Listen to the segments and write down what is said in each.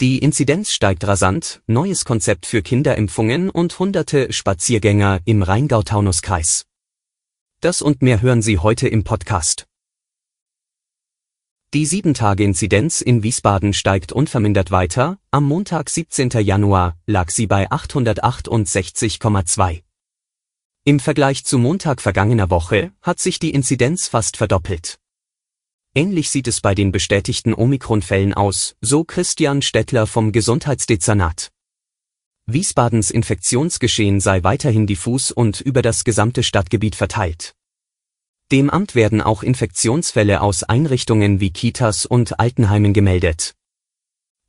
Die Inzidenz steigt rasant, neues Konzept für Kinderimpfungen und hunderte Spaziergänger im Rheingau-Taunus-Kreis. Das und mehr hören Sie heute im Podcast. Die 7-Tage-Inzidenz in Wiesbaden steigt unvermindert weiter, am Montag 17. Januar lag sie bei 868,2. Im Vergleich zu Montag vergangener Woche hat sich die Inzidenz fast verdoppelt. Ähnlich sieht es bei den bestätigten Omikron-Fällen aus, so Christian Stettler vom Gesundheitsdezernat. Wiesbadens Infektionsgeschehen sei weiterhin diffus und über das gesamte Stadtgebiet verteilt. Dem Amt werden auch Infektionsfälle aus Einrichtungen wie Kitas und Altenheimen gemeldet.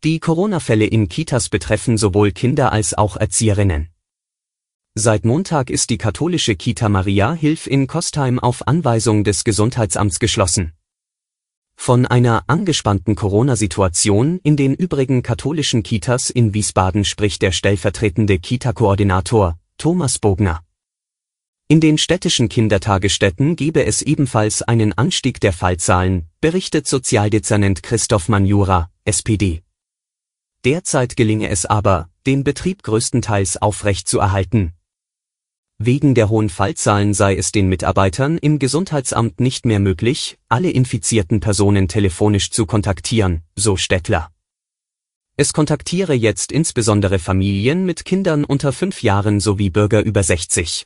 Die Corona-Fälle in Kitas betreffen sowohl Kinder als auch Erzieherinnen. Seit Montag ist die katholische Kita Maria Hilf in Kostheim auf Anweisung des Gesundheitsamts geschlossen. Von einer angespannten Corona-Situation in den übrigen katholischen Kitas in Wiesbaden spricht der stellvertretende Kita-Koordinator, Thomas Bogner. In den städtischen Kindertagesstätten gebe es ebenfalls einen Anstieg der Fallzahlen, berichtet Sozialdezernent Christoph Manjura, SPD. Derzeit gelinge es aber, den Betrieb größtenteils aufrecht zu erhalten, Wegen der hohen Fallzahlen sei es den Mitarbeitern im Gesundheitsamt nicht mehr möglich, alle infizierten Personen telefonisch zu kontaktieren, so Stettler. Es kontaktiere jetzt insbesondere Familien mit Kindern unter fünf Jahren sowie Bürger über 60.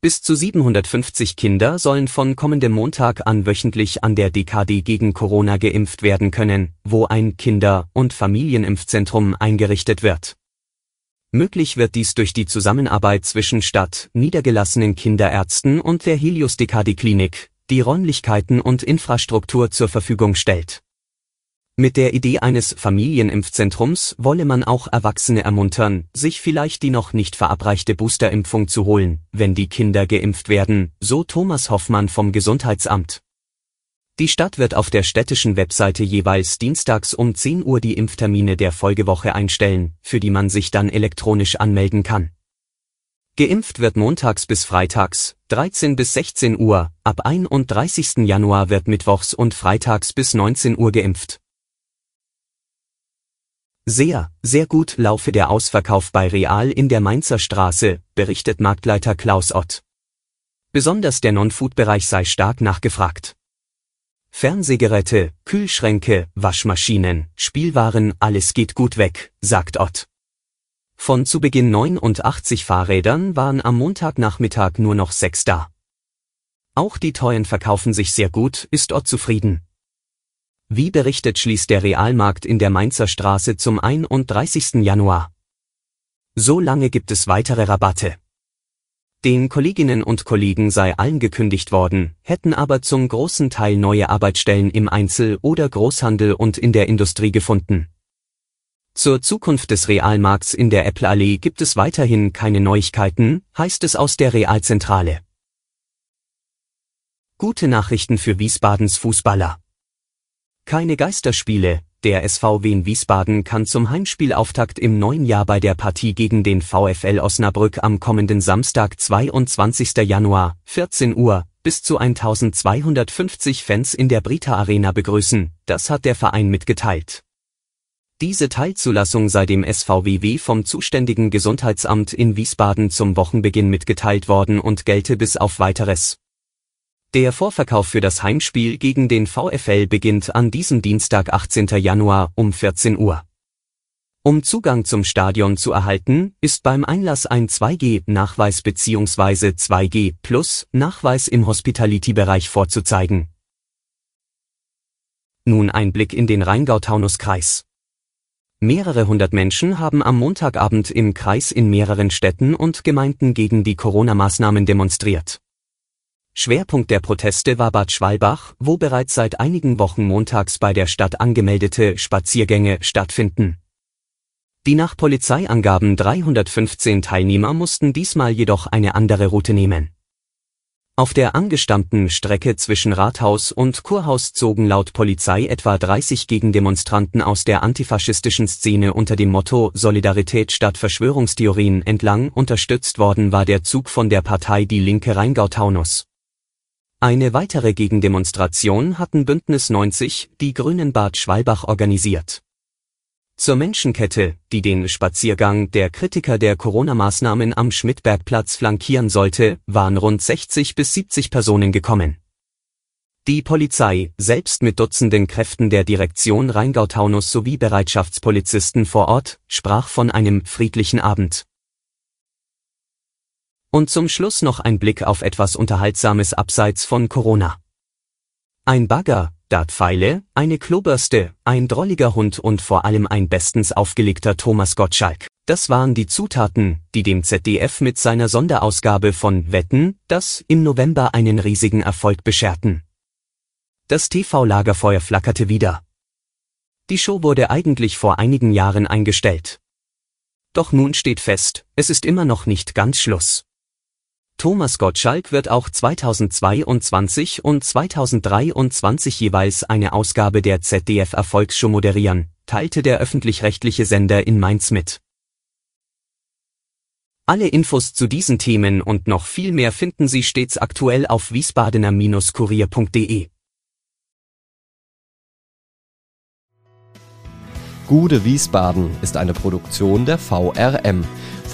Bis zu 750 Kinder sollen von kommendem Montag an wöchentlich an der DKD gegen Corona geimpft werden können, wo ein Kinder- und Familienimpfzentrum eingerichtet wird. Möglich wird dies durch die Zusammenarbeit zwischen Stadt, niedergelassenen Kinderärzten und der Helios Decadi Klinik, die Räumlichkeiten und Infrastruktur zur Verfügung stellt. Mit der Idee eines Familienimpfzentrums wolle man auch Erwachsene ermuntern, sich vielleicht die noch nicht verabreichte Boosterimpfung zu holen, wenn die Kinder geimpft werden, so Thomas Hoffmann vom Gesundheitsamt. Die Stadt wird auf der städtischen Webseite jeweils dienstags um 10 Uhr die Impftermine der Folgewoche einstellen, für die man sich dann elektronisch anmelden kann. Geimpft wird montags bis freitags, 13 bis 16 Uhr, ab 31. Januar wird mittwochs und freitags bis 19 Uhr geimpft. Sehr, sehr gut laufe der Ausverkauf bei Real in der Mainzer Straße, berichtet Marktleiter Klaus Ott. Besonders der Non-Food-Bereich sei stark nachgefragt. Fernsehgeräte, Kühlschränke, Waschmaschinen, Spielwaren, alles geht gut weg, sagt Ott. Von zu Beginn 89 Fahrrädern waren am Montagnachmittag nur noch sechs da. Auch die teuren verkaufen sich sehr gut, ist Ott zufrieden. Wie berichtet schließt der Realmarkt in der Mainzer Straße zum 31. Januar. So lange gibt es weitere Rabatte. Den Kolleginnen und Kollegen sei allen gekündigt worden, hätten aber zum großen Teil neue Arbeitsstellen im Einzel- oder Großhandel und in der Industrie gefunden. Zur Zukunft des Realmarkts in der Apple-Allee gibt es weiterhin keine Neuigkeiten, heißt es aus der Realzentrale. Gute Nachrichten für Wiesbadens Fußballer. Keine Geisterspiele, der SV Wien Wiesbaden kann zum Heimspielauftakt im neuen Jahr bei der Partie gegen den VfL Osnabrück am kommenden Samstag 22. Januar, 14 Uhr, bis zu 1250 Fans in der Brita Arena begrüßen, das hat der Verein mitgeteilt. Diese Teilzulassung sei dem SVWW vom zuständigen Gesundheitsamt in Wiesbaden zum Wochenbeginn mitgeteilt worden und gelte bis auf weiteres. Der Vorverkauf für das Heimspiel gegen den VfL beginnt an diesem Dienstag 18. Januar um 14 Uhr. Um Zugang zum Stadion zu erhalten, ist beim Einlass ein 2G-Nachweis bzw. 2G Plus Nachweis im Hospitality-Bereich vorzuzeigen. Nun ein Blick in den Rheingau-Taunus-Kreis. Mehrere hundert Menschen haben am Montagabend im Kreis in mehreren Städten und Gemeinden gegen die Corona-Maßnahmen demonstriert. Schwerpunkt der Proteste war Bad Schwalbach, wo bereits seit einigen Wochen montags bei der Stadt angemeldete Spaziergänge stattfinden. Die nach Polizeiangaben 315 Teilnehmer mussten diesmal jedoch eine andere Route nehmen. Auf der angestammten Strecke zwischen Rathaus und Kurhaus zogen laut Polizei etwa 30 Gegendemonstranten aus der antifaschistischen Szene unter dem Motto Solidarität statt Verschwörungstheorien entlang, unterstützt worden war der Zug von der Partei Die Linke Rheingau-Taunus. Eine weitere Gegendemonstration hatten Bündnis 90, die Grünen Bad Schwalbach organisiert. Zur Menschenkette, die den Spaziergang der Kritiker der Corona-Maßnahmen am Schmidbergplatz flankieren sollte, waren rund 60 bis 70 Personen gekommen. Die Polizei, selbst mit Dutzenden Kräften der Direktion Rheingau-Taunus sowie Bereitschaftspolizisten vor Ort, sprach von einem friedlichen Abend. Und zum Schluss noch ein Blick auf etwas Unterhaltsames abseits von Corona. Ein Bagger, Dartpfeile, eine Klobürste, ein drolliger Hund und vor allem ein bestens aufgelegter Thomas Gottschalk. Das waren die Zutaten, die dem ZDF mit seiner Sonderausgabe von Wetten, das im November einen riesigen Erfolg bescherten. Das TV-Lagerfeuer flackerte wieder. Die Show wurde eigentlich vor einigen Jahren eingestellt. Doch nun steht fest, es ist immer noch nicht ganz Schluss. Thomas Gottschalk wird auch 2022 und 2023 jeweils eine Ausgabe der ZDF Erfolgsshow moderieren, teilte der öffentlich-rechtliche Sender in Mainz mit. Alle Infos zu diesen Themen und noch viel mehr finden Sie stets aktuell auf wiesbadener-kurier.de. Gude Wiesbaden ist eine Produktion der VRM